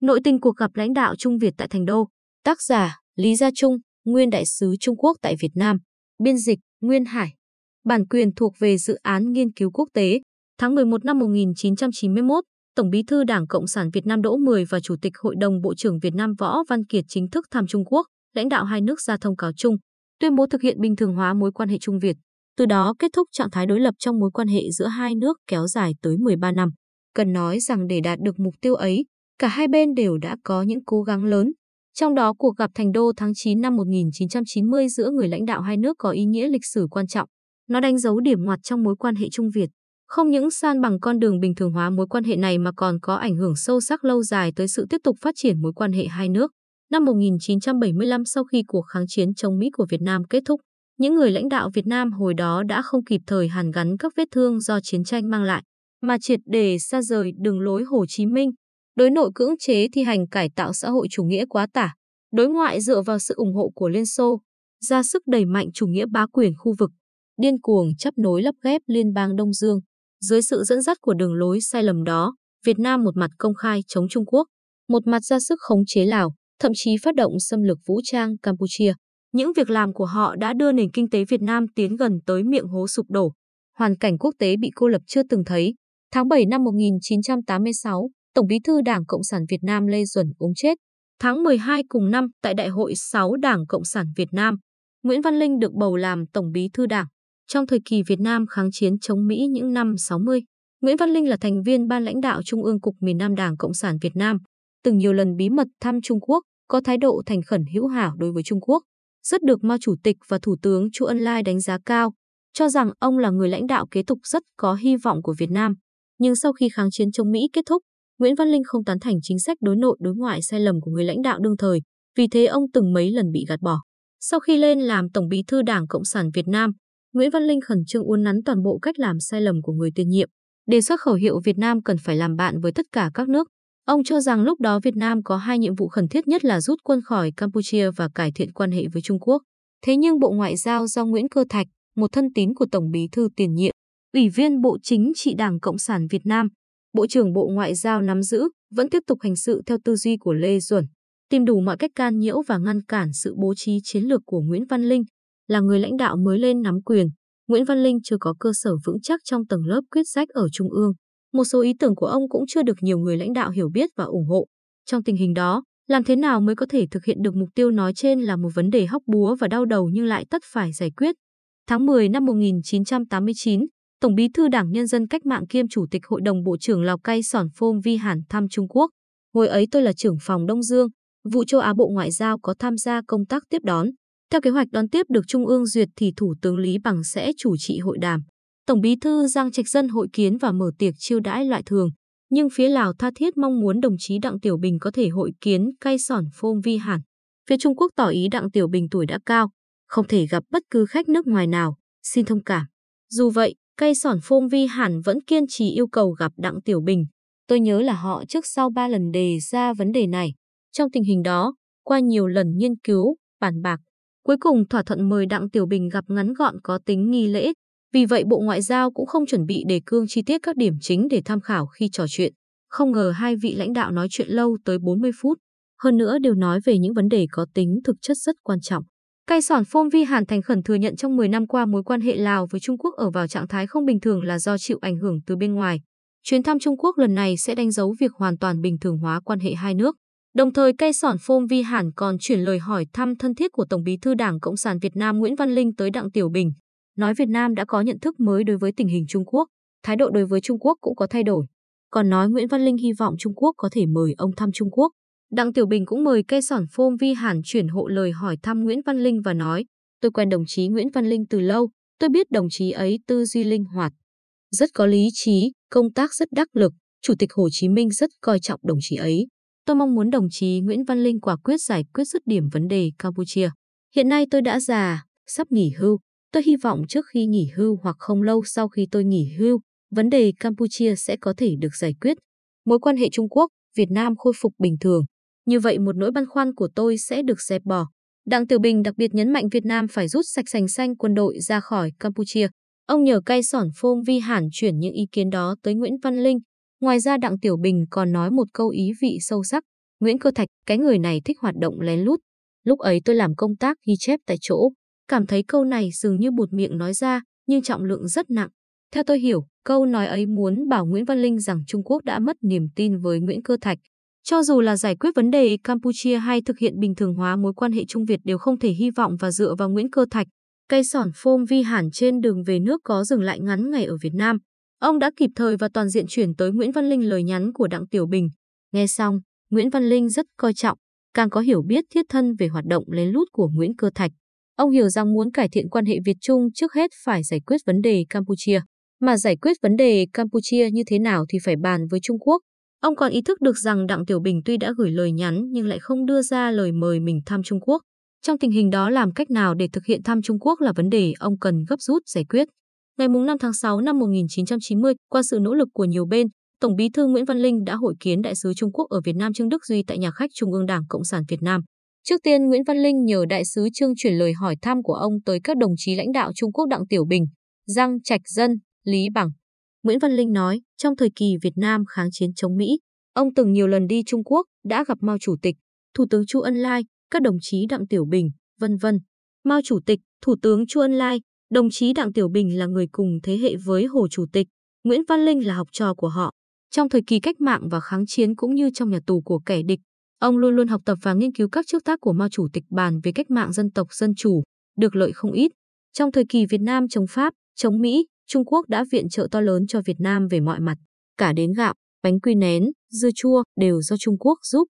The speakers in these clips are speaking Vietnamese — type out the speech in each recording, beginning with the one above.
Nội tình cuộc gặp lãnh đạo Trung Việt tại Thành Đô. Tác giả Lý Gia Trung, nguyên đại sứ Trung Quốc tại Việt Nam. Biên dịch Nguyên Hải. Bản quyền thuộc về dự án nghiên cứu quốc tế. Tháng 11 năm 1991, Tổng bí thư Đảng Cộng sản Việt Nam Đỗ Mười và Chủ tịch Hội đồng Bộ trưởng Việt Nam Võ Văn Kiệt chính thức thăm Trung Quốc, lãnh đạo hai nước ra thông cáo chung, tuyên bố thực hiện bình thường hóa mối quan hệ Trung Việt, từ đó kết thúc trạng thái đối lập trong mối quan hệ giữa hai nước kéo dài tới 13 năm. Cần nói rằng để đạt được mục tiêu ấy, cả hai bên đều đã có những cố gắng lớn. Trong đó cuộc gặp Thành Đô tháng 9 năm 1990 giữa người lãnh đạo hai nước có ý nghĩa lịch sử quan trọng. Nó đánh dấu điểm ngoặt trong mối quan hệ Trung Việt. Không những san bằng con đường bình thường hóa mối quan hệ này mà còn có ảnh hưởng sâu sắc lâu dài tới sự tiếp tục phát triển mối quan hệ hai nước. Năm 1975 sau khi cuộc kháng chiến chống Mỹ của Việt Nam kết thúc, những người lãnh đạo Việt Nam hồi đó đã không kịp thời hàn gắn các vết thương do chiến tranh mang lại, mà triệt để xa rời đường lối Hồ Chí Minh, đối nội cưỡng chế thi hành cải tạo xã hội chủ nghĩa quá tả, đối ngoại dựa vào sự ủng hộ của Liên Xô, ra sức đẩy mạnh chủ nghĩa bá quyền khu vực, điên cuồng chấp nối lắp ghép liên bang Đông Dương. Dưới sự dẫn dắt của đường lối sai lầm đó, Việt Nam một mặt công khai chống Trung Quốc, một mặt ra sức khống chế Lào, thậm chí phát động xâm lược vũ trang Campuchia. Những việc làm của họ đã đưa nền kinh tế Việt Nam tiến gần tới miệng hố sụp đổ. Hoàn cảnh quốc tế bị cô lập chưa từng thấy. Tháng 7 năm 1986, Tổng bí thư Đảng Cộng sản Việt Nam Lê Duẩn uống chết. Tháng 12 cùng năm, tại Đại hội 6 Đảng Cộng sản Việt Nam, Nguyễn Văn Linh được bầu làm Tổng bí thư Đảng. Trong thời kỳ Việt Nam kháng chiến chống Mỹ những năm 60, Nguyễn Văn Linh là thành viên ban lãnh đạo Trung ương Cục miền Nam Đảng Cộng sản Việt Nam, từng nhiều lần bí mật thăm Trung Quốc, có thái độ thành khẩn hữu hảo đối với Trung Quốc, rất được Mao Chủ tịch và Thủ tướng Chu Ân Lai đánh giá cao, cho rằng ông là người lãnh đạo kế tục rất có hy vọng của Việt Nam. Nhưng sau khi kháng chiến chống Mỹ kết thúc, Nguyễn Văn Linh không tán thành chính sách đối nội đối ngoại sai lầm của người lãnh đạo đương thời, vì thế ông từng mấy lần bị gạt bỏ. Sau khi lên làm Tổng bí thư Đảng Cộng sản Việt Nam, Nguyễn Văn Linh khẩn trương uốn nắn toàn bộ cách làm sai lầm của người tiền nhiệm, đề xuất khẩu hiệu Việt Nam cần phải làm bạn với tất cả các nước. Ông cho rằng lúc đó Việt Nam có hai nhiệm vụ khẩn thiết nhất là rút quân khỏi Campuchia và cải thiện quan hệ với Trung Quốc. Thế nhưng Bộ Ngoại giao do Nguyễn Cơ Thạch, một thân tín của Tổng bí thư tiền nhiệm, Ủy viên Bộ Chính trị Đảng Cộng sản Việt Nam, Bộ trưởng Bộ Ngoại giao nắm giữ, vẫn tiếp tục hành sự theo tư duy của Lê Duẩn, tìm đủ mọi cách can nhiễu và ngăn cản sự bố trí chiến lược của Nguyễn Văn Linh, là người lãnh đạo mới lên nắm quyền. Nguyễn Văn Linh chưa có cơ sở vững chắc trong tầng lớp quyết sách ở Trung ương. Một số ý tưởng của ông cũng chưa được nhiều người lãnh đạo hiểu biết và ủng hộ. Trong tình hình đó, làm thế nào mới có thể thực hiện được mục tiêu nói trên là một vấn đề hóc búa và đau đầu nhưng lại tất phải giải quyết. Tháng 10 năm 1989, Tổng bí thư Đảng Nhân dân Cách mạng kiêm Chủ tịch Hội đồng Bộ trưởng Lào Cai Sòn Phôm Vi Hàn thăm Trung Quốc. Hồi ấy tôi là trưởng phòng Đông Dương, vụ châu Á Bộ Ngoại giao có tham gia công tác tiếp đón. Theo kế hoạch đón tiếp được Trung ương duyệt thì Thủ tướng Lý Bằng sẽ chủ trị hội đàm. Tổng bí thư Giang Trạch Dân hội kiến và mở tiệc chiêu đãi loại thường. Nhưng phía Lào tha thiết mong muốn đồng chí Đặng Tiểu Bình có thể hội kiến cay sòn Phôm Vi hẳn. Phía Trung Quốc tỏ ý Đặng Tiểu Bình tuổi đã cao, không thể gặp bất cứ khách nước ngoài nào, xin thông cảm. Dù vậy, cây sòn Phong vi hẳn vẫn kiên trì yêu cầu gặp Đặng Tiểu Bình. Tôi nhớ là họ trước sau ba lần đề ra vấn đề này. Trong tình hình đó, qua nhiều lần nghiên cứu, bàn bạc, cuối cùng thỏa thuận mời Đặng Tiểu Bình gặp ngắn gọn có tính nghi lễ. Vì vậy Bộ Ngoại giao cũng không chuẩn bị đề cương chi tiết các điểm chính để tham khảo khi trò chuyện. Không ngờ hai vị lãnh đạo nói chuyện lâu tới 40 phút. Hơn nữa đều nói về những vấn đề có tính thực chất rất quan trọng. Cai sòn Phôm Vi Hàn thành khẩn thừa nhận trong 10 năm qua mối quan hệ Lào với Trung Quốc ở vào trạng thái không bình thường là do chịu ảnh hưởng từ bên ngoài. Chuyến thăm Trung Quốc lần này sẽ đánh dấu việc hoàn toàn bình thường hóa quan hệ hai nước. Đồng thời cây sòn Phôm Vi Hàn còn chuyển lời hỏi thăm thân thiết của Tổng bí thư Đảng Cộng sản Việt Nam Nguyễn Văn Linh tới Đặng Tiểu Bình, nói Việt Nam đã có nhận thức mới đối với tình hình Trung Quốc, thái độ đối với Trung Quốc cũng có thay đổi. Còn nói Nguyễn Văn Linh hy vọng Trung Quốc có thể mời ông thăm Trung Quốc. Đặng Tiểu Bình cũng mời cây sòn phôm vi hàn chuyển hộ lời hỏi thăm Nguyễn Văn Linh và nói, tôi quen đồng chí Nguyễn Văn Linh từ lâu, tôi biết đồng chí ấy tư duy linh hoạt, rất có lý trí, công tác rất đắc lực, Chủ tịch Hồ Chí Minh rất coi trọng đồng chí ấy. Tôi mong muốn đồng chí Nguyễn Văn Linh quả quyết giải quyết dứt điểm vấn đề Campuchia. Hiện nay tôi đã già, sắp nghỉ hưu. Tôi hy vọng trước khi nghỉ hưu hoặc không lâu sau khi tôi nghỉ hưu, vấn đề Campuchia sẽ có thể được giải quyết. Mối quan hệ Trung Quốc, Việt Nam khôi phục bình thường. Như vậy một nỗi băn khoăn của tôi sẽ được dẹp bỏ. Đặng Tiểu Bình đặc biệt nhấn mạnh Việt Nam phải rút sạch sành xanh quân đội ra khỏi Campuchia. Ông nhờ cay sỏn phôm vi hẳn chuyển những ý kiến đó tới Nguyễn Văn Linh. Ngoài ra Đặng Tiểu Bình còn nói một câu ý vị sâu sắc. Nguyễn Cơ Thạch, cái người này thích hoạt động lén lút. Lúc ấy tôi làm công tác ghi chép tại chỗ, cảm thấy câu này dường như bụt miệng nói ra, nhưng trọng lượng rất nặng. Theo tôi hiểu, câu nói ấy muốn bảo Nguyễn Văn Linh rằng Trung Quốc đã mất niềm tin với Nguyễn Cơ Thạch. Cho dù là giải quyết vấn đề Campuchia hay thực hiện bình thường hóa mối quan hệ Trung Việt đều không thể hy vọng và dựa vào Nguyễn Cơ Thạch. Cây sòn phôm vi hẳn trên đường về nước có dừng lại ngắn ngày ở Việt Nam. Ông đã kịp thời và toàn diện chuyển tới Nguyễn Văn Linh lời nhắn của Đặng Tiểu Bình. Nghe xong, Nguyễn Văn Linh rất coi trọng, càng có hiểu biết thiết thân về hoạt động lén lút của Nguyễn Cơ Thạch. Ông hiểu rằng muốn cải thiện quan hệ Việt-Trung trước hết phải giải quyết vấn đề Campuchia. Mà giải quyết vấn đề Campuchia như thế nào thì phải bàn với Trung Quốc. Ông còn ý thức được rằng Đặng Tiểu Bình tuy đã gửi lời nhắn nhưng lại không đưa ra lời mời mình thăm Trung Quốc. Trong tình hình đó làm cách nào để thực hiện thăm Trung Quốc là vấn đề ông cần gấp rút giải quyết. Ngày 5 tháng 6 năm 1990, qua sự nỗ lực của nhiều bên, Tổng bí thư Nguyễn Văn Linh đã hội kiến đại sứ Trung Quốc ở Việt Nam Trương Đức Duy tại nhà khách Trung ương Đảng Cộng sản Việt Nam. Trước tiên, Nguyễn Văn Linh nhờ đại sứ Trương chuyển lời hỏi thăm của ông tới các đồng chí lãnh đạo Trung Quốc Đặng Tiểu Bình, Giang Trạch Dân, Lý Bằng. Nguyễn Văn Linh nói, trong thời kỳ Việt Nam kháng chiến chống Mỹ, ông từng nhiều lần đi Trung Quốc, đã gặp Mao Chủ tịch, Thủ tướng Chu Ân Lai, các đồng chí Đặng Tiểu Bình, vân vân. Mao Chủ tịch, Thủ tướng Chu Ân Lai, đồng chí Đặng Tiểu Bình là người cùng thế hệ với Hồ Chủ tịch, Nguyễn Văn Linh là học trò của họ. Trong thời kỳ cách mạng và kháng chiến cũng như trong nhà tù của kẻ địch, ông luôn luôn học tập và nghiên cứu các trước tác của Mao Chủ tịch bàn về cách mạng dân tộc dân chủ, được lợi không ít. Trong thời kỳ Việt Nam chống Pháp, chống Mỹ, Trung Quốc đã viện trợ to lớn cho Việt Nam về mọi mặt, cả đến gạo, bánh quy nén, dưa chua đều do Trung Quốc giúp.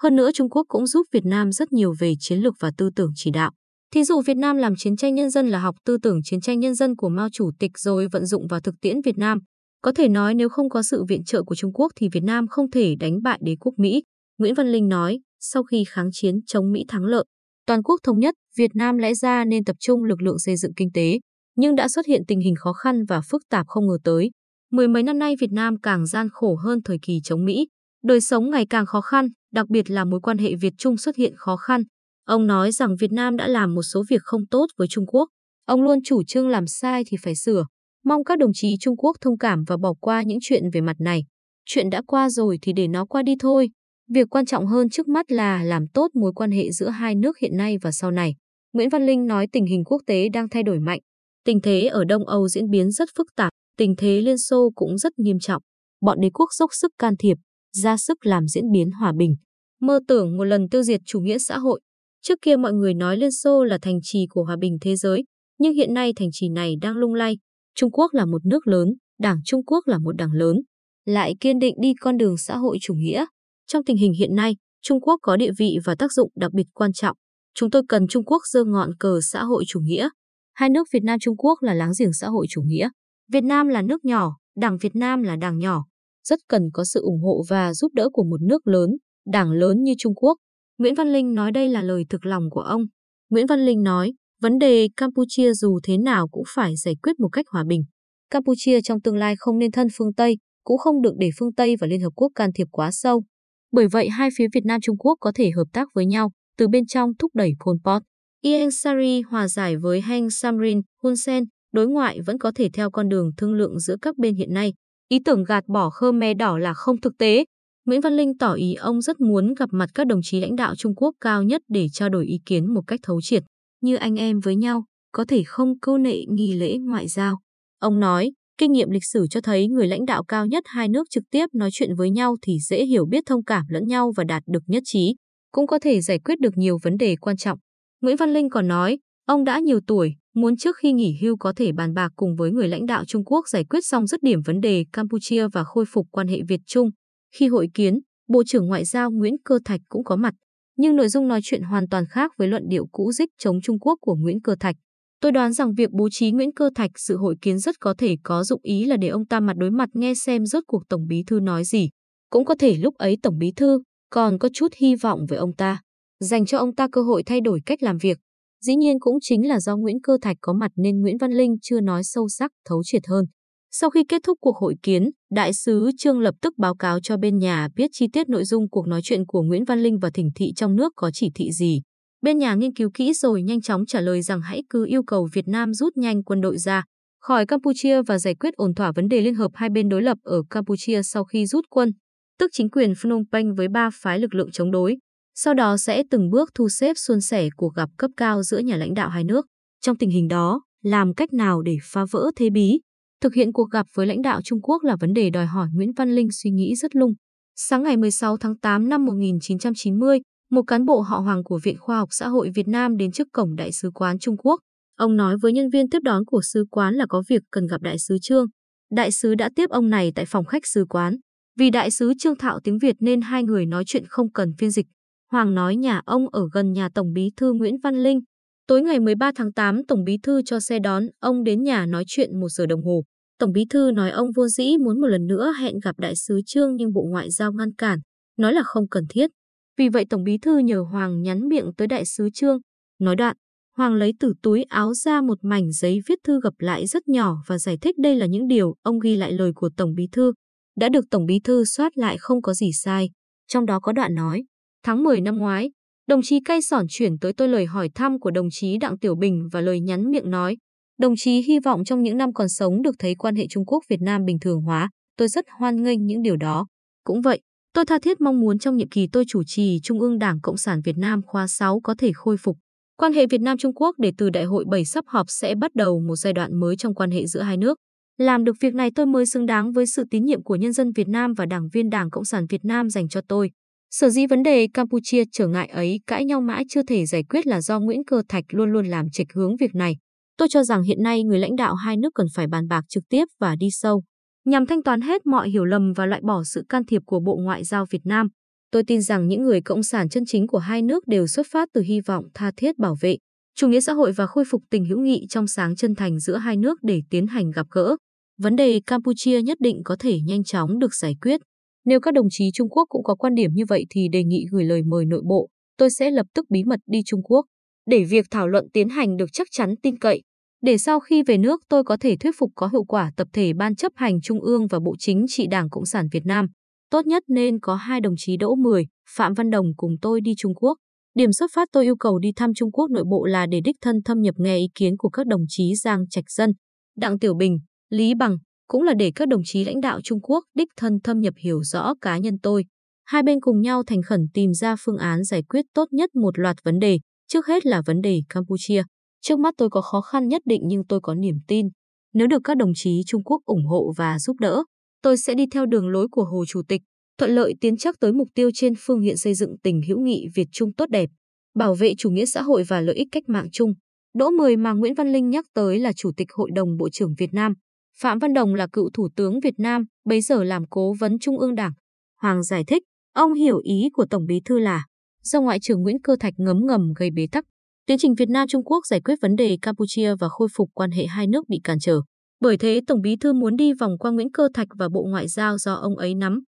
Hơn nữa Trung Quốc cũng giúp Việt Nam rất nhiều về chiến lược và tư tưởng chỉ đạo. Thí dụ Việt Nam làm chiến tranh nhân dân là học tư tưởng chiến tranh nhân dân của Mao Chủ tịch rồi vận dụng vào thực tiễn Việt Nam. Có thể nói nếu không có sự viện trợ của Trung Quốc thì Việt Nam không thể đánh bại đế quốc Mỹ. Nguyễn Văn Linh nói, sau khi kháng chiến chống Mỹ thắng lợi, toàn quốc thống nhất, Việt Nam lẽ ra nên tập trung lực lượng xây dựng kinh tế, nhưng đã xuất hiện tình hình khó khăn và phức tạp không ngờ tới. Mười mấy năm nay Việt Nam càng gian khổ hơn thời kỳ chống Mỹ, đời sống ngày càng khó khăn, đặc biệt là mối quan hệ Việt-Trung xuất hiện khó khăn. Ông nói rằng Việt Nam đã làm một số việc không tốt với Trung Quốc. Ông luôn chủ trương làm sai thì phải sửa. Mong các đồng chí Trung Quốc thông cảm và bỏ qua những chuyện về mặt này. Chuyện đã qua rồi thì để nó qua đi thôi. Việc quan trọng hơn trước mắt là làm tốt mối quan hệ giữa hai nước hiện nay và sau này. Nguyễn Văn Linh nói tình hình quốc tế đang thay đổi mạnh. Tình thế ở Đông Âu diễn biến rất phức tạp, tình thế Liên Xô cũng rất nghiêm trọng. Bọn đế quốc dốc sức can thiệp, ra sức làm diễn biến hòa bình. Mơ tưởng một lần tiêu diệt chủ nghĩa xã hội. Trước kia mọi người nói Liên Xô là thành trì của hòa bình thế giới, nhưng hiện nay thành trì này đang lung lay. Trung Quốc là một nước lớn, Đảng Trung Quốc là một đảng lớn, lại kiên định đi con đường xã hội chủ nghĩa. Trong tình hình hiện nay, Trung Quốc có địa vị và tác dụng đặc biệt quan trọng. Chúng tôi cần Trung Quốc giơ ngọn cờ xã hội chủ nghĩa. Hai nước Việt Nam Trung Quốc là láng giềng xã hội chủ nghĩa. Việt Nam là nước nhỏ, Đảng Việt Nam là đảng nhỏ. Rất cần có sự ủng hộ và giúp đỡ của một nước lớn, đảng lớn như Trung Quốc. Nguyễn Văn Linh nói đây là lời thực lòng của ông. Nguyễn Văn Linh nói, vấn đề Campuchia dù thế nào cũng phải giải quyết một cách hòa bình. Campuchia trong tương lai không nên thân phương Tây, cũng không được để phương Tây và Liên Hợp Quốc can thiệp quá sâu. Bởi vậy hai phía Việt Nam Trung Quốc có thể hợp tác với nhau, từ bên trong thúc đẩy Pol Pot. Ieng Sari hòa giải với Heng Samrin, Hun Sen, đối ngoại vẫn có thể theo con đường thương lượng giữa các bên hiện nay. Ý tưởng gạt bỏ Khmer đỏ là không thực tế. Nguyễn Văn Linh tỏ ý ông rất muốn gặp mặt các đồng chí lãnh đạo Trung Quốc cao nhất để trao đổi ý kiến một cách thấu triệt. Như anh em với nhau, có thể không câu nệ nghi lễ ngoại giao. Ông nói, kinh nghiệm lịch sử cho thấy người lãnh đạo cao nhất hai nước trực tiếp nói chuyện với nhau thì dễ hiểu biết thông cảm lẫn nhau và đạt được nhất trí, cũng có thể giải quyết được nhiều vấn đề quan trọng. Nguyễn Văn Linh còn nói, ông đã nhiều tuổi, muốn trước khi nghỉ hưu có thể bàn bạc cùng với người lãnh đạo Trung Quốc giải quyết xong dứt điểm vấn đề Campuchia và khôi phục quan hệ Việt-Trung. Khi hội kiến, Bộ trưởng Ngoại giao Nguyễn Cơ Thạch cũng có mặt, nhưng nội dung nói chuyện hoàn toàn khác với luận điệu cũ dích chống Trung Quốc của Nguyễn Cơ Thạch. Tôi đoán rằng việc bố trí Nguyễn Cơ Thạch sự hội kiến rất có thể có dụng ý là để ông ta mặt đối mặt nghe xem rốt cuộc Tổng Bí Thư nói gì. Cũng có thể lúc ấy Tổng Bí Thư còn có chút hy vọng với ông ta, dành cho ông ta cơ hội thay đổi cách làm việc. Dĩ nhiên cũng chính là do Nguyễn Cơ Thạch có mặt nên Nguyễn Văn Linh chưa nói sâu sắc, thấu triệt hơn. Sau khi kết thúc cuộc hội kiến, Đại sứ Trương lập tức báo cáo cho bên nhà biết chi tiết nội dung cuộc nói chuyện của Nguyễn Văn Linh và thỉnh thị trong nước có chỉ thị gì. Bên nhà nghiên cứu kỹ rồi nhanh chóng trả lời rằng hãy cứ yêu cầu Việt Nam rút nhanh quân đội ra khỏi Campuchia và giải quyết ổn thỏa vấn đề liên hợp hai bên đối lập ở Campuchia sau khi rút quân. tức chính quyền Phnom Penh với ba phái lực lượng chống đối. Sau đó sẽ từng bước thu xếp xuân sẻ cuộc gặp cấp cao giữa nhà lãnh đạo hai nước. Trong tình hình đó, làm cách nào để phá vỡ thế bí? Thực hiện cuộc gặp với lãnh đạo Trung Quốc là vấn đề đòi hỏi Nguyễn Văn Linh suy nghĩ rất lung. Sáng ngày 16 tháng 8 năm 1990, một cán bộ họ Hoàng của Viện Khoa học Xã hội Việt Nam đến trước cổng Đại sứ quán Trung Quốc. Ông nói với nhân viên tiếp đón của sứ quán là có việc cần gặp Đại sứ Trương. Đại sứ đã tiếp ông này tại phòng khách sứ quán. Vì Đại sứ Trương thạo tiếng Việt nên hai người nói chuyện không cần phiên dịch. Hoàng nói nhà ông ở gần nhà Tổng bí thư Nguyễn Văn Linh. Tối ngày 13 tháng 8, Tổng bí thư cho xe đón ông đến nhà nói chuyện một giờ đồng hồ. Tổng bí thư nói ông vô dĩ muốn một lần nữa hẹn gặp đại sứ Trương nhưng Bộ Ngoại giao ngăn cản, nói là không cần thiết. Vì vậy Tổng bí thư nhờ Hoàng nhắn miệng tới đại sứ Trương. Nói đoạn, Hoàng lấy từ túi áo ra một mảnh giấy viết thư gặp lại rất nhỏ và giải thích đây là những điều ông ghi lại lời của Tổng bí thư. Đã được Tổng bí thư soát lại không có gì sai. Trong đó có đoạn nói, tháng 10 năm ngoái, đồng chí Cây sỏn chuyển tới tôi lời hỏi thăm của đồng chí Đặng Tiểu Bình và lời nhắn miệng nói, Đồng chí hy vọng trong những năm còn sống được thấy quan hệ Trung Quốc-Việt Nam bình thường hóa, tôi rất hoan nghênh những điều đó. Cũng vậy, tôi tha thiết mong muốn trong nhiệm kỳ tôi chủ trì Trung ương Đảng Cộng sản Việt Nam khóa 6 có thể khôi phục. Quan hệ Việt Nam-Trung Quốc để từ Đại hội 7 sắp họp sẽ bắt đầu một giai đoạn mới trong quan hệ giữa hai nước. Làm được việc này tôi mới xứng đáng với sự tín nhiệm của nhân dân Việt Nam và đảng viên Đảng Cộng sản Việt Nam dành cho tôi. Sở dĩ vấn đề Campuchia trở ngại ấy cãi nhau mãi chưa thể giải quyết là do Nguyễn Cơ Thạch luôn luôn làm trịch hướng việc này. Tôi cho rằng hiện nay người lãnh đạo hai nước cần phải bàn bạc trực tiếp và đi sâu, nhằm thanh toán hết mọi hiểu lầm và loại bỏ sự can thiệp của Bộ Ngoại giao Việt Nam. Tôi tin rằng những người cộng sản chân chính của hai nước đều xuất phát từ hy vọng tha thiết bảo vệ chủ nghĩa xã hội và khôi phục tình hữu nghị trong sáng chân thành giữa hai nước để tiến hành gặp gỡ. Vấn đề Campuchia nhất định có thể nhanh chóng được giải quyết. Nếu các đồng chí Trung Quốc cũng có quan điểm như vậy thì đề nghị gửi lời mời nội bộ, tôi sẽ lập tức bí mật đi Trung Quốc để việc thảo luận tiến hành được chắc chắn tin cậy, để sau khi về nước tôi có thể thuyết phục có hiệu quả tập thể Ban chấp hành Trung ương và Bộ Chính trị Đảng Cộng sản Việt Nam. Tốt nhất nên có hai đồng chí Đỗ Mười, Phạm Văn Đồng cùng tôi đi Trung Quốc. Điểm xuất phát tôi yêu cầu đi thăm Trung Quốc nội bộ là để đích thân thâm nhập nghe ý kiến của các đồng chí Giang Trạch Dân, Đặng Tiểu Bình, Lý Bằng, cũng là để các đồng chí lãnh đạo Trung Quốc đích thân thâm nhập hiểu rõ cá nhân tôi. Hai bên cùng nhau thành khẩn tìm ra phương án giải quyết tốt nhất một loạt vấn đề, Trước hết là vấn đề Campuchia. Trước mắt tôi có khó khăn nhất định nhưng tôi có niềm tin. Nếu được các đồng chí Trung Quốc ủng hộ và giúp đỡ, tôi sẽ đi theo đường lối của Hồ Chủ tịch, thuận lợi tiến chắc tới mục tiêu trên phương diện xây dựng tình hữu nghị Việt Trung tốt đẹp, bảo vệ chủ nghĩa xã hội và lợi ích cách mạng chung. Đỗ Mười mà Nguyễn Văn Linh nhắc tới là Chủ tịch Hội đồng Bộ trưởng Việt Nam. Phạm Văn Đồng là cựu Thủ tướng Việt Nam, bấy giờ làm cố vấn Trung ương Đảng. Hoàng giải thích, ông hiểu ý của Tổng bí thư là do Ngoại trưởng Nguyễn Cơ Thạch ngấm ngầm gây bế tắc. Tiến trình Việt Nam Trung Quốc giải quyết vấn đề Campuchia và khôi phục quan hệ hai nước bị cản trở. Bởi thế Tổng bí thư muốn đi vòng qua Nguyễn Cơ Thạch và Bộ Ngoại giao do ông ấy nắm.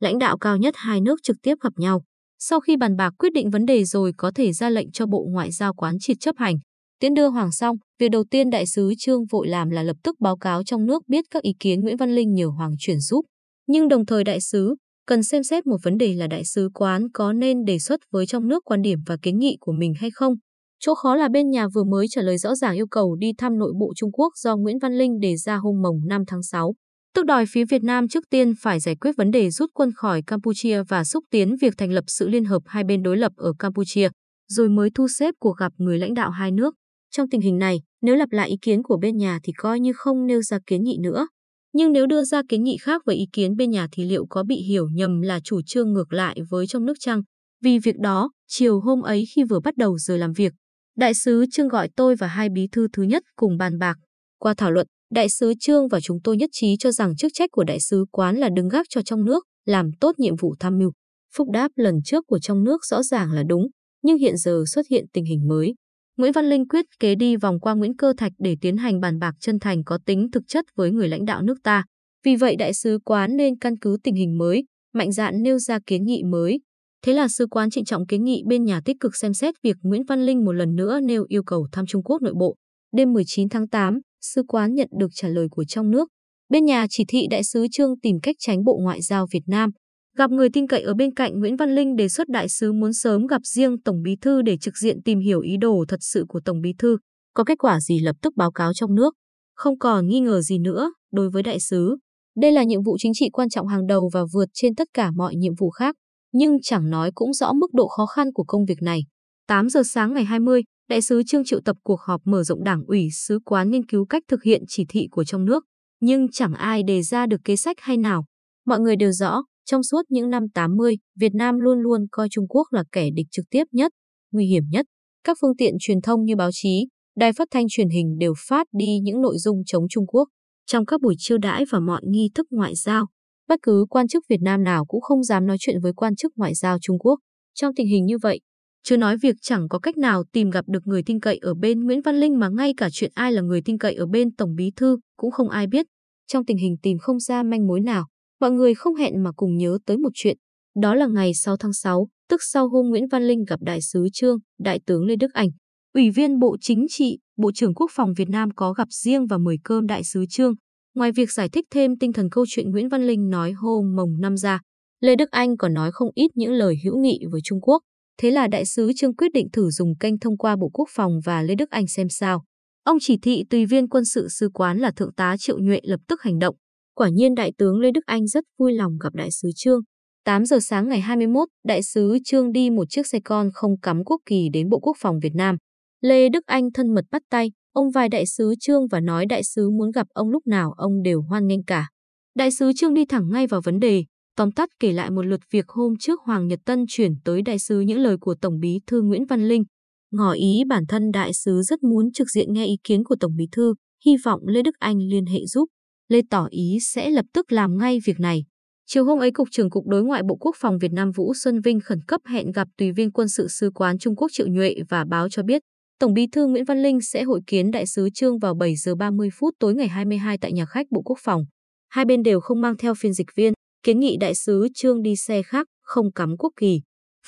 Lãnh đạo cao nhất hai nước trực tiếp gặp nhau. Sau khi bàn bạc quyết định vấn đề rồi có thể ra lệnh cho Bộ Ngoại giao quán triệt chấp hành. Tiến đưa Hoàng xong, việc đầu tiên đại sứ Trương vội làm là lập tức báo cáo trong nước biết các ý kiến Nguyễn Văn Linh nhờ Hoàng chuyển giúp. Nhưng đồng thời đại sứ, cần xem xét một vấn đề là đại sứ quán có nên đề xuất với trong nước quan điểm và kiến nghị của mình hay không. Chỗ khó là bên nhà vừa mới trả lời rõ ràng yêu cầu đi thăm nội bộ Trung Quốc do Nguyễn Văn Linh đề ra hôm mồng 5 tháng 6. Tức đòi phía Việt Nam trước tiên phải giải quyết vấn đề rút quân khỏi Campuchia và xúc tiến việc thành lập sự liên hợp hai bên đối lập ở Campuchia, rồi mới thu xếp cuộc gặp người lãnh đạo hai nước. Trong tình hình này, nếu lặp lại ý kiến của bên nhà thì coi như không nêu ra kiến nghị nữa. Nhưng nếu đưa ra kiến nghị khác với ý kiến bên nhà thì liệu có bị hiểu nhầm là chủ trương ngược lại với trong nước chăng? Vì việc đó, chiều hôm ấy khi vừa bắt đầu giờ làm việc, đại sứ Trương gọi tôi và hai bí thư thứ nhất cùng bàn bạc. Qua thảo luận, đại sứ Trương và chúng tôi nhất trí cho rằng chức trách của đại sứ quán là đứng gác cho trong nước, làm tốt nhiệm vụ tham mưu. Phúc đáp lần trước của trong nước rõ ràng là đúng, nhưng hiện giờ xuất hiện tình hình mới. Nguyễn Văn Linh quyết kế đi vòng qua Nguyễn Cơ Thạch để tiến hành bàn bạc chân thành có tính thực chất với người lãnh đạo nước ta. Vì vậy đại sứ quán nên căn cứ tình hình mới, mạnh dạn nêu ra kiến nghị mới. Thế là sứ quán trịnh trọng kiến nghị bên nhà tích cực xem xét việc Nguyễn Văn Linh một lần nữa nêu yêu cầu thăm Trung Quốc nội bộ. Đêm 19 tháng 8, sứ quán nhận được trả lời của trong nước. Bên nhà chỉ thị đại sứ Trương tìm cách tránh Bộ Ngoại giao Việt Nam. Gặp người tin cậy ở bên cạnh Nguyễn Văn Linh đề xuất đại sứ muốn sớm gặp riêng Tổng Bí Thư để trực diện tìm hiểu ý đồ thật sự của Tổng Bí Thư. Có kết quả gì lập tức báo cáo trong nước. Không còn nghi ngờ gì nữa đối với đại sứ. Đây là nhiệm vụ chính trị quan trọng hàng đầu và vượt trên tất cả mọi nhiệm vụ khác, nhưng chẳng nói cũng rõ mức độ khó khăn của công việc này. 8 giờ sáng ngày 20, Đại sứ Trương triệu tập cuộc họp mở rộng đảng ủy sứ quán nghiên cứu cách thực hiện chỉ thị của trong nước, nhưng chẳng ai đề ra được kế sách hay nào. Mọi người đều rõ, trong suốt những năm 80, Việt Nam luôn luôn coi Trung Quốc là kẻ địch trực tiếp nhất, nguy hiểm nhất. Các phương tiện truyền thông như báo chí, đài phát thanh truyền hình đều phát đi những nội dung chống Trung Quốc. Trong các buổi chiêu đãi và mọi nghi thức ngoại giao, bất cứ quan chức Việt Nam nào cũng không dám nói chuyện với quan chức ngoại giao Trung Quốc. Trong tình hình như vậy, chưa nói việc chẳng có cách nào tìm gặp được người tin cậy ở bên Nguyễn Văn Linh mà ngay cả chuyện ai là người tin cậy ở bên Tổng Bí Thư cũng không ai biết. Trong tình hình tìm không ra manh mối nào, mọi người không hẹn mà cùng nhớ tới một chuyện. Đó là ngày 6 tháng 6, tức sau hôm Nguyễn Văn Linh gặp Đại sứ Trương, Đại tướng Lê Đức Anh. Ủy viên Bộ Chính trị, Bộ trưởng Quốc phòng Việt Nam có gặp riêng và mời cơm Đại sứ Trương. Ngoài việc giải thích thêm tinh thần câu chuyện Nguyễn Văn Linh nói hôm mồng năm ra, Lê Đức Anh còn nói không ít những lời hữu nghị với Trung Quốc. Thế là đại sứ Trương quyết định thử dùng kênh thông qua Bộ Quốc phòng và Lê Đức Anh xem sao. Ông chỉ thị tùy viên quân sự sứ quán là Thượng tá Triệu Nhuệ lập tức hành động. Quả nhiên Đại tướng Lê Đức Anh rất vui lòng gặp Đại sứ Trương. 8 giờ sáng ngày 21, Đại sứ Trương đi một chiếc xe con không cắm quốc kỳ đến Bộ Quốc phòng Việt Nam. Lê Đức Anh thân mật bắt tay, ông vài đại sứ Trương và nói đại sứ muốn gặp ông lúc nào ông đều hoan nghênh cả. Đại sứ Trương đi thẳng ngay vào vấn đề, tóm tắt kể lại một lượt việc hôm trước Hoàng Nhật Tân chuyển tới đại sứ những lời của Tổng bí thư Nguyễn Văn Linh. Ngỏ ý bản thân đại sứ rất muốn trực diện nghe ý kiến của Tổng bí thư, hy vọng Lê Đức Anh liên hệ giúp. Lê tỏ ý sẽ lập tức làm ngay việc này. Chiều hôm ấy, Cục trưởng Cục Đối ngoại Bộ Quốc phòng Việt Nam Vũ Xuân Vinh khẩn cấp hẹn gặp tùy viên quân sự sứ quán Trung Quốc Triệu Nhuệ và báo cho biết Tổng bí thư Nguyễn Văn Linh sẽ hội kiến đại sứ Trương vào 7 giờ 30 phút tối ngày 22 tại nhà khách Bộ Quốc phòng. Hai bên đều không mang theo phiên dịch viên, kiến nghị đại sứ Trương đi xe khác, không cắm quốc kỳ.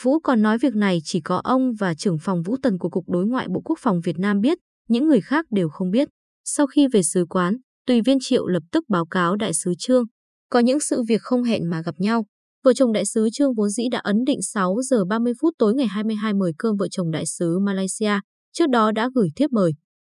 Vũ còn nói việc này chỉ có ông và trưởng phòng Vũ Tần của Cục Đối ngoại Bộ Quốc phòng Việt Nam biết, những người khác đều không biết. Sau khi về sứ quán, tùy viên Triệu lập tức báo cáo đại sứ Trương. Có những sự việc không hẹn mà gặp nhau. Vợ chồng đại sứ Trương vốn dĩ đã ấn định 6 giờ 30 phút tối ngày 22 mời cơm vợ chồng đại sứ Malaysia, trước đó đã gửi thiếp mời.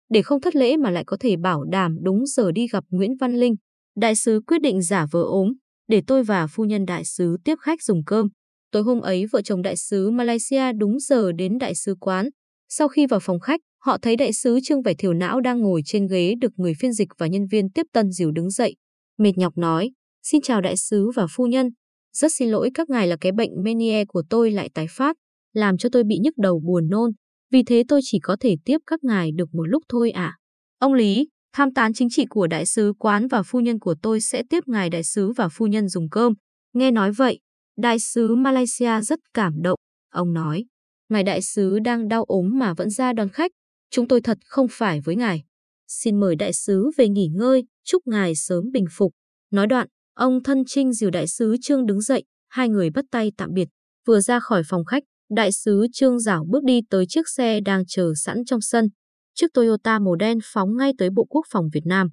Để không thất lễ mà lại có thể bảo đảm đúng giờ đi gặp Nguyễn Văn Linh, đại sứ quyết định giả vờ ốm, để tôi và phu nhân đại sứ tiếp khách dùng cơm. Tối hôm ấy, vợ chồng đại sứ Malaysia đúng giờ đến đại sứ quán. Sau khi vào phòng khách, họ thấy đại sứ Trương Vẻ Thiểu Não đang ngồi trên ghế được người phiên dịch và nhân viên tiếp tân dìu đứng dậy. Mệt nhọc nói, xin chào đại sứ và phu nhân. Rất xin lỗi các ngài là cái bệnh menie của tôi lại tái phát, làm cho tôi bị nhức đầu buồn nôn. Vì thế tôi chỉ có thể tiếp các ngài được một lúc thôi ạ. À. Ông Lý, tham tán chính trị của đại sứ quán và phu nhân của tôi sẽ tiếp ngài đại sứ và phu nhân dùng cơm. Nghe nói vậy, đại sứ Malaysia rất cảm động. Ông nói, ngài đại sứ đang đau ốm mà vẫn ra đón khách. Chúng tôi thật không phải với ngài. Xin mời đại sứ về nghỉ ngơi, chúc ngài sớm bình phục. Nói đoạn, ông thân trinh dìu đại sứ Trương đứng dậy, hai người bắt tay tạm biệt. Vừa ra khỏi phòng khách, đại sứ Trương rảo bước đi tới chiếc xe đang chờ sẵn trong sân. Chiếc Toyota màu đen phóng ngay tới Bộ Quốc phòng Việt Nam.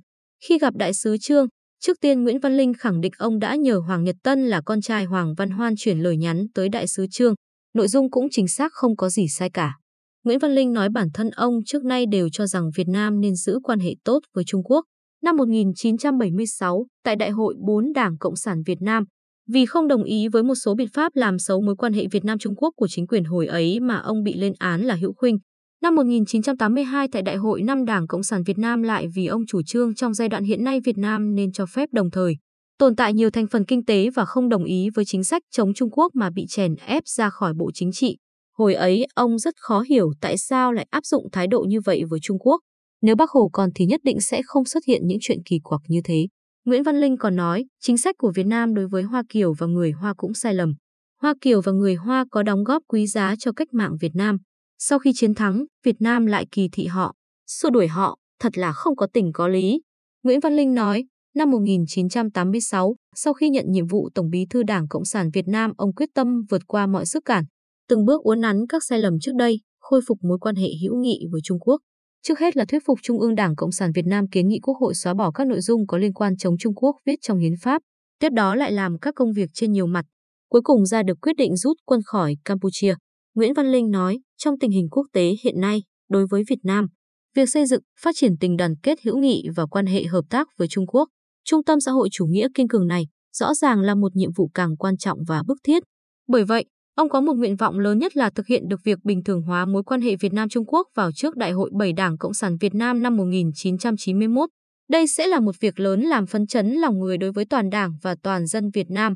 Khi gặp đại sứ Trương, trước tiên Nguyễn Văn Linh khẳng định ông đã nhờ Hoàng Nhật Tân là con trai Hoàng Văn Hoan chuyển lời nhắn tới đại sứ Trương. Nội dung cũng chính xác không có gì sai cả. Nguyễn Văn Linh nói bản thân ông trước nay đều cho rằng Việt Nam nên giữ quan hệ tốt với Trung Quốc. Năm 1976, tại Đại hội 4 Đảng Cộng sản Việt Nam, vì không đồng ý với một số biện pháp làm xấu mối quan hệ Việt Nam-Trung Quốc của chính quyền hồi ấy mà ông bị lên án là hữu khuynh. Năm 1982 tại Đại hội năm Đảng Cộng sản Việt Nam lại vì ông chủ trương trong giai đoạn hiện nay Việt Nam nên cho phép đồng thời tồn tại nhiều thành phần kinh tế và không đồng ý với chính sách chống Trung Quốc mà bị chèn ép ra khỏi Bộ Chính trị. Hồi ấy ông rất khó hiểu tại sao lại áp dụng thái độ như vậy với Trung Quốc. Nếu Bác Hồ còn thì nhất định sẽ không xuất hiện những chuyện kỳ quặc như thế. Nguyễn Văn Linh còn nói, chính sách của Việt Nam đối với Hoa Kiều và người Hoa cũng sai lầm. Hoa Kiều và người Hoa có đóng góp quý giá cho cách mạng Việt Nam. Sau khi chiến thắng, Việt Nam lại kỳ thị họ, xua đuổi họ, thật là không có tình có lý. Nguyễn Văn Linh nói, năm 1986, sau khi nhận nhiệm vụ Tổng bí thư Đảng Cộng sản Việt Nam, ông quyết tâm vượt qua mọi sức cản, từng bước uốn nắn các sai lầm trước đây, khôi phục mối quan hệ hữu nghị với Trung Quốc. Trước hết là thuyết phục Trung ương Đảng Cộng sản Việt Nam kiến nghị Quốc hội xóa bỏ các nội dung có liên quan chống Trung Quốc viết trong hiến pháp, tiếp đó lại làm các công việc trên nhiều mặt. Cuối cùng ra được quyết định rút quân khỏi Campuchia. Nguyễn Văn Linh nói, trong tình hình quốc tế hiện nay, đối với Việt Nam, việc xây dựng, phát triển tình đoàn kết hữu nghị và quan hệ hợp tác với Trung Quốc, Trung tâm xã hội chủ nghĩa kiên cường này rõ ràng là một nhiệm vụ càng quan trọng và bức thiết. Bởi vậy, ông có một nguyện vọng lớn nhất là thực hiện được việc bình thường hóa mối quan hệ Việt Nam-Trung Quốc vào trước Đại hội 7 Đảng Cộng sản Việt Nam năm 1991. Đây sẽ là một việc lớn làm phấn chấn lòng người đối với toàn Đảng và toàn dân Việt Nam.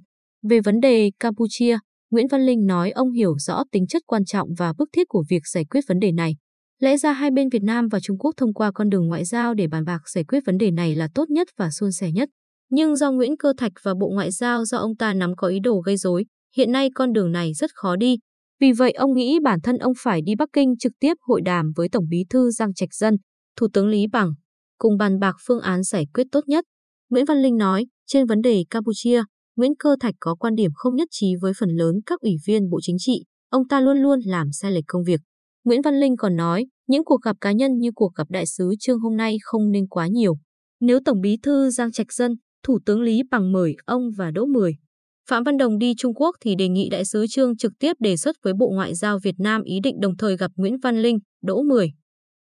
Về vấn đề Campuchia, Nguyễn Văn Linh nói ông hiểu rõ tính chất quan trọng và bức thiết của việc giải quyết vấn đề này. Lẽ ra hai bên Việt Nam và Trung Quốc thông qua con đường ngoại giao để bàn bạc giải quyết vấn đề này là tốt nhất và suôn sẻ nhất. Nhưng do Nguyễn Cơ Thạch và Bộ Ngoại giao do ông ta nắm có ý đồ gây rối, hiện nay con đường này rất khó đi. Vì vậy ông nghĩ bản thân ông phải đi Bắc Kinh trực tiếp hội đàm với Tổng bí thư Giang Trạch Dân, Thủ tướng Lý Bằng, cùng bàn bạc phương án giải quyết tốt nhất. Nguyễn Văn Linh nói, trên vấn đề Campuchia, Nguyễn Cơ Thạch có quan điểm không nhất trí với phần lớn các ủy viên Bộ Chính trị, ông ta luôn luôn làm sai lệch công việc. Nguyễn Văn Linh còn nói, những cuộc gặp cá nhân như cuộc gặp đại sứ Trương hôm nay không nên quá nhiều. Nếu Tổng bí thư Giang Trạch Dân, Thủ tướng Lý Bằng mời ông và Đỗ Mười, Phạm Văn Đồng đi Trung Quốc thì đề nghị đại sứ Trương trực tiếp đề xuất với Bộ Ngoại giao Việt Nam ý định đồng thời gặp Nguyễn Văn Linh, Đỗ Mười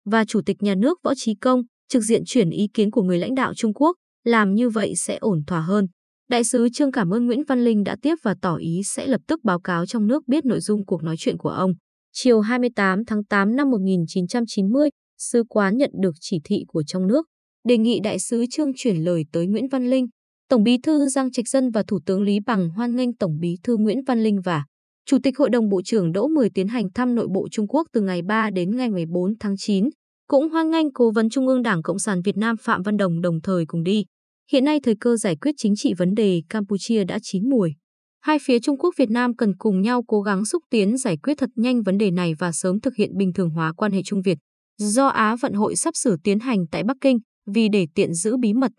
và Chủ tịch Nhà nước Võ Trí Công, trực diện chuyển ý kiến của người lãnh đạo Trung Quốc, làm như vậy sẽ ổn thỏa hơn. Đại sứ Trương cảm ơn Nguyễn Văn Linh đã tiếp và tỏ ý sẽ lập tức báo cáo trong nước biết nội dung cuộc nói chuyện của ông. Chiều 28 tháng 8 năm 1990, sứ quán nhận được chỉ thị của trong nước, đề nghị đại sứ Trương chuyển lời tới Nguyễn Văn Linh. Tổng bí thư Giang Trạch Dân và Thủ tướng Lý Bằng hoan nghênh Tổng bí thư Nguyễn Văn Linh và Chủ tịch Hội đồng Bộ trưởng Đỗ Mười tiến hành thăm nội bộ Trung Quốc từ ngày 3 đến ngày 14 tháng 9. Cũng hoan nghênh Cố vấn Trung ương Đảng Cộng sản Việt Nam Phạm Văn Đồng đồng thời cùng đi. Hiện nay thời cơ giải quyết chính trị vấn đề Campuchia đã chín mùi. Hai phía Trung Quốc Việt Nam cần cùng nhau cố gắng xúc tiến giải quyết thật nhanh vấn đề này và sớm thực hiện bình thường hóa quan hệ Trung Việt. Do Á vận hội sắp sửa tiến hành tại Bắc Kinh, vì để tiện giữ bí mật,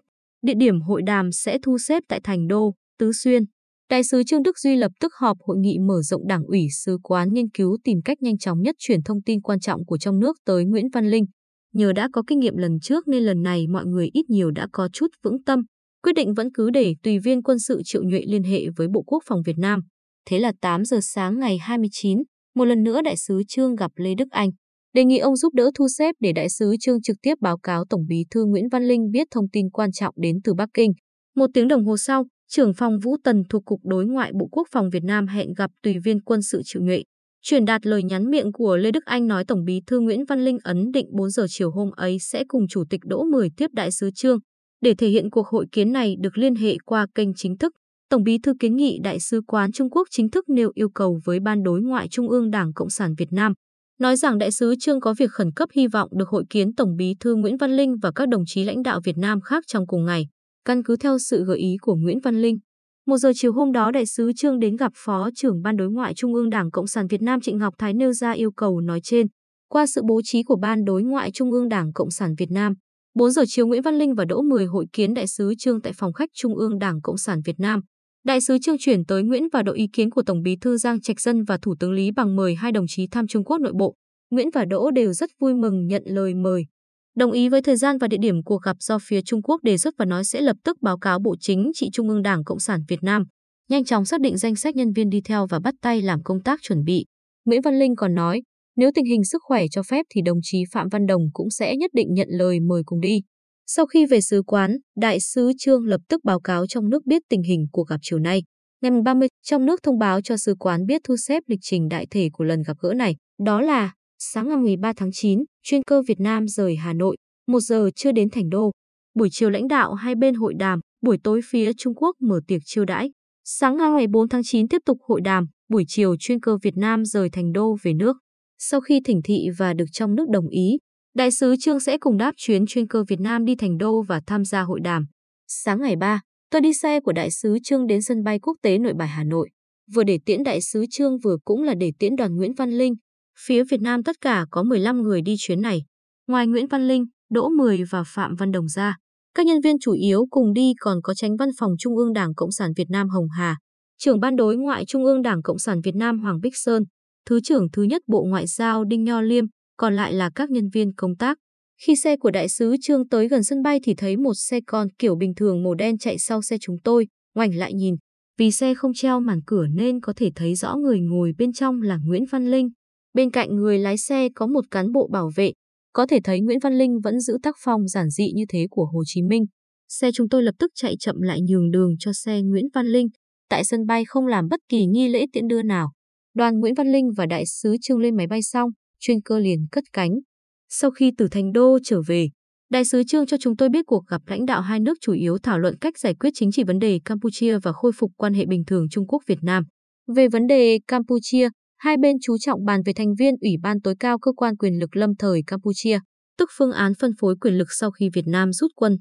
địa điểm hội đàm sẽ thu xếp tại Thành Đô, Tứ Xuyên. Đại sứ Trương Đức Duy lập tức họp hội nghị mở rộng đảng ủy sứ quán nghiên cứu tìm cách nhanh chóng nhất chuyển thông tin quan trọng của trong nước tới Nguyễn Văn Linh. Nhờ đã có kinh nghiệm lần trước nên lần này mọi người ít nhiều đã có chút vững tâm, quyết định vẫn cứ để tùy viên quân sự Triệu Nhuệ liên hệ với Bộ Quốc phòng Việt Nam. Thế là 8 giờ sáng ngày 29, một lần nữa đại sứ Trương gặp Lê Đức Anh, đề nghị ông giúp đỡ thu xếp để đại sứ Trương trực tiếp báo cáo Tổng bí thư Nguyễn Văn Linh biết thông tin quan trọng đến từ Bắc Kinh. Một tiếng đồng hồ sau, trưởng phòng Vũ Tần thuộc Cục Đối ngoại Bộ Quốc phòng Việt Nam hẹn gặp tùy viên quân sự Triệu Nhuệ. Truyền đạt lời nhắn miệng của Lê Đức Anh nói Tổng bí thư Nguyễn Văn Linh ấn định 4 giờ chiều hôm ấy sẽ cùng Chủ tịch Đỗ Mười tiếp đại sứ Trương. Để thể hiện cuộc hội kiến này được liên hệ qua kênh chính thức, Tổng bí thư kiến nghị Đại sứ quán Trung Quốc chính thức nêu yêu cầu với Ban đối ngoại Trung ương Đảng Cộng sản Việt Nam, nói rằng đại sứ Trương có việc khẩn cấp hy vọng được hội kiến Tổng bí thư Nguyễn Văn Linh và các đồng chí lãnh đạo Việt Nam khác trong cùng ngày, căn cứ theo sự gợi ý của Nguyễn Văn Linh. Một giờ chiều hôm đó, đại sứ Trương đến gặp Phó trưởng Ban đối ngoại Trung ương Đảng Cộng sản Việt Nam Trịnh Ngọc Thái nêu ra yêu cầu nói trên. Qua sự bố trí của Ban đối ngoại Trung ương Đảng Cộng sản Việt Nam, 4 giờ chiều Nguyễn Văn Linh và Đỗ Mười hội kiến đại sứ Trương tại phòng khách Trung ương Đảng Cộng sản Việt Nam. Đại sứ Trương chuyển tới Nguyễn và đội ý kiến của Tổng bí thư Giang Trạch Dân và Thủ tướng Lý Bằng mời hai đồng chí thăm Trung Quốc nội bộ. Nguyễn và Đỗ đều rất vui mừng nhận lời mời. Đồng ý với thời gian và địa điểm cuộc gặp do phía Trung Quốc đề xuất và nói sẽ lập tức báo cáo Bộ Chính trị Trung ương Đảng Cộng sản Việt Nam, nhanh chóng xác định danh sách nhân viên đi theo và bắt tay làm công tác chuẩn bị. Nguyễn Văn Linh còn nói, nếu tình hình sức khỏe cho phép thì đồng chí Phạm Văn Đồng cũng sẽ nhất định nhận lời mời cùng đi. Sau khi về sứ quán, Đại sứ Trương lập tức báo cáo trong nước biết tình hình cuộc gặp chiều nay. Ngày 30, trong nước thông báo cho sứ quán biết thu xếp lịch trình đại thể của lần gặp gỡ này. Đó là sáng ngày 13 tháng 9, chuyên cơ Việt Nam rời Hà Nội, một giờ chưa đến Thành Đô. Buổi chiều lãnh đạo hai bên hội đàm, buổi tối phía Trung Quốc mở tiệc chiêu đãi. Sáng ngày 4 tháng 9 tiếp tục hội đàm, buổi chiều chuyên cơ Việt Nam rời Thành Đô về nước. Sau khi thỉnh thị và được trong nước đồng ý, Đại sứ Trương sẽ cùng đáp chuyến chuyên cơ Việt Nam đi Thành Đô và tham gia hội đàm. Sáng ngày 3, tôi đi xe của Đại sứ Trương đến sân bay quốc tế Nội Bài Hà Nội. Vừa để tiễn Đại sứ Trương vừa cũng là để tiễn đoàn Nguyễn Văn Linh. Phía Việt Nam tất cả có 15 người đi chuyến này. Ngoài Nguyễn Văn Linh, Đỗ Mười và Phạm Văn Đồng ra, các nhân viên chủ yếu cùng đi còn có tránh văn phòng Trung ương Đảng Cộng sản Việt Nam Hồng Hà, trưởng ban đối ngoại Trung ương Đảng Cộng sản Việt Nam Hoàng Bích Sơn, Thứ trưởng thứ nhất Bộ Ngoại giao Đinh Nho Liêm, còn lại là các nhân viên công tác. Khi xe của đại sứ Trương tới gần sân bay thì thấy một xe con kiểu bình thường màu đen chạy sau xe chúng tôi, ngoảnh lại nhìn. Vì xe không treo màn cửa nên có thể thấy rõ người ngồi bên trong là Nguyễn Văn Linh. Bên cạnh người lái xe có một cán bộ bảo vệ. Có thể thấy Nguyễn Văn Linh vẫn giữ tác phong giản dị như thế của Hồ Chí Minh. xe chúng tôi lập tức chạy chậm lại nhường đường cho xe Nguyễn Văn Linh. Tại sân bay không làm bất kỳ nghi lễ tiễn đưa nào. Đoàn Nguyễn Văn Linh và đại sứ Trương lên máy bay xong, chuyên cơ liền cất cánh. Sau khi từ thành đô trở về, đại sứ Trương cho chúng tôi biết cuộc gặp lãnh đạo hai nước chủ yếu thảo luận cách giải quyết chính trị vấn đề Campuchia và khôi phục quan hệ bình thường Trung Quốc Việt Nam. Về vấn đề Campuchia, hai bên chú trọng bàn về thành viên Ủy ban tối cao cơ quan quyền lực lâm thời Campuchia, tức phương án phân phối quyền lực sau khi Việt Nam rút quân.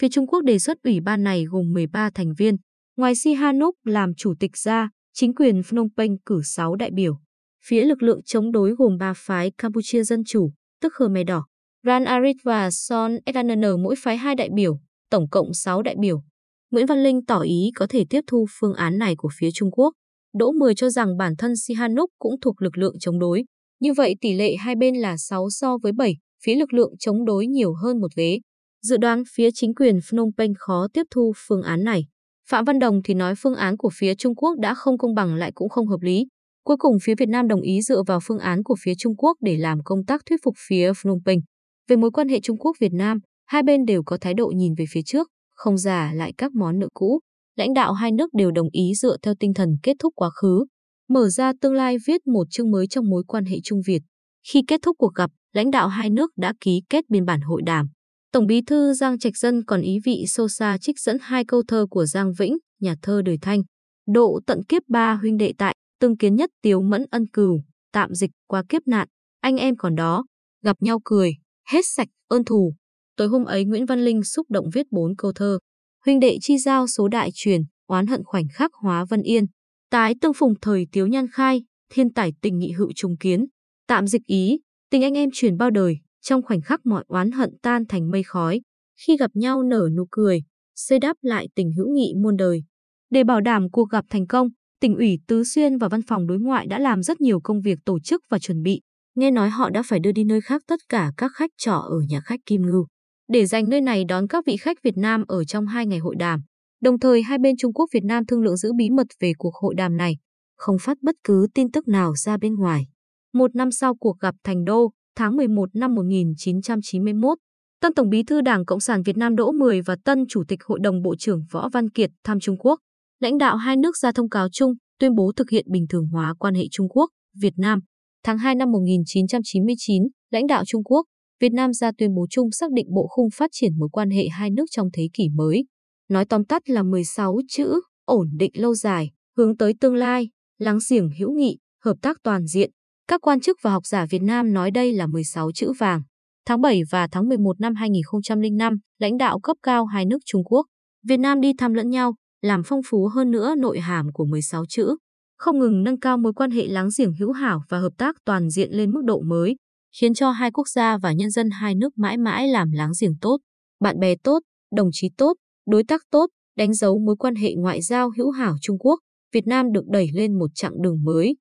Phía Trung Quốc đề xuất ủy ban này gồm 13 thành viên. Ngoài Sihanouk làm chủ tịch ra, chính quyền Phnom Penh cử 6 đại biểu. Phía lực lượng chống đối gồm ba phái Campuchia Dân Chủ, tức Khmer Đỏ, Ran Arit và Son SNN mỗi phái hai đại biểu, tổng cộng 6 đại biểu. Nguyễn Văn Linh tỏ ý có thể tiếp thu phương án này của phía Trung Quốc. Đỗ Mười cho rằng bản thân Sihanouk cũng thuộc lực lượng chống đối. Như vậy tỷ lệ hai bên là 6 so với 7, phía lực lượng chống đối nhiều hơn một ghế. Dự đoán phía chính quyền Phnom Penh khó tiếp thu phương án này. Phạm Văn Đồng thì nói phương án của phía Trung Quốc đã không công bằng lại cũng không hợp lý. Cuối cùng phía Việt Nam đồng ý dựa vào phương án của phía Trung Quốc để làm công tác thuyết phục phía Phnom Penh. Về mối quan hệ Trung Quốc-Việt Nam, hai bên đều có thái độ nhìn về phía trước, không giả lại các món nợ cũ. Lãnh đạo hai nước đều đồng ý dựa theo tinh thần kết thúc quá khứ, mở ra tương lai viết một chương mới trong mối quan hệ Trung Việt. Khi kết thúc cuộc gặp, lãnh đạo hai nước đã ký kết biên bản hội đàm. Tổng bí thư Giang Trạch Dân còn ý vị sâu xa trích dẫn hai câu thơ của Giang Vĩnh, nhà thơ đời Thanh. Độ tận kiếp ba huynh đệ tại, tương kiến nhất tiếu mẫn ân cửu tạm dịch qua kiếp nạn, anh em còn đó, gặp nhau cười, hết sạch ơn thù. Tối hôm ấy Nguyễn Văn Linh xúc động viết bốn câu thơ. Huynh đệ chi giao số đại truyền, oán hận khoảnh khắc hóa vân yên. Tái tương phùng thời tiếu nhan khai, thiên tải tình nghị hữu trùng kiến. Tạm dịch ý, tình anh em truyền bao đời, trong khoảnh khắc mọi oán hận tan thành mây khói. Khi gặp nhau nở nụ cười, xây đắp lại tình hữu nghị muôn đời. Để bảo đảm cuộc gặp thành công, tỉnh ủy Tứ Xuyên và văn phòng đối ngoại đã làm rất nhiều công việc tổ chức và chuẩn bị. Nghe nói họ đã phải đưa đi nơi khác tất cả các khách trọ ở nhà khách Kim Ngưu, để dành nơi này đón các vị khách Việt Nam ở trong hai ngày hội đàm. Đồng thời hai bên Trung Quốc Việt Nam thương lượng giữ bí mật về cuộc hội đàm này, không phát bất cứ tin tức nào ra bên ngoài. Một năm sau cuộc gặp Thành Đô, tháng 11 năm 1991, Tân Tổng bí thư Đảng Cộng sản Việt Nam Đỗ Mười và Tân Chủ tịch Hội đồng Bộ trưởng Võ Văn Kiệt thăm Trung Quốc. Lãnh đạo hai nước ra thông cáo chung, tuyên bố thực hiện bình thường hóa quan hệ Trung Quốc, Việt Nam. Tháng 2 năm 1999, lãnh đạo Trung Quốc, Việt Nam ra tuyên bố chung xác định bộ khung phát triển mối quan hệ hai nước trong thế kỷ mới. Nói tóm tắt là 16 chữ, ổn định lâu dài, hướng tới tương lai, láng giềng hữu nghị, hợp tác toàn diện. Các quan chức và học giả Việt Nam nói đây là 16 chữ vàng. Tháng 7 và tháng 11 năm 2005, lãnh đạo cấp cao hai nước Trung Quốc, Việt Nam đi thăm lẫn nhau, làm phong phú hơn nữa nội hàm của 16 chữ, không ngừng nâng cao mối quan hệ láng giềng hữu hảo và hợp tác toàn diện lên mức độ mới, khiến cho hai quốc gia và nhân dân hai nước mãi mãi làm láng giềng tốt, bạn bè tốt, đồng chí tốt, đối tác tốt, đánh dấu mối quan hệ ngoại giao hữu hảo Trung Quốc, Việt Nam được đẩy lên một chặng đường mới.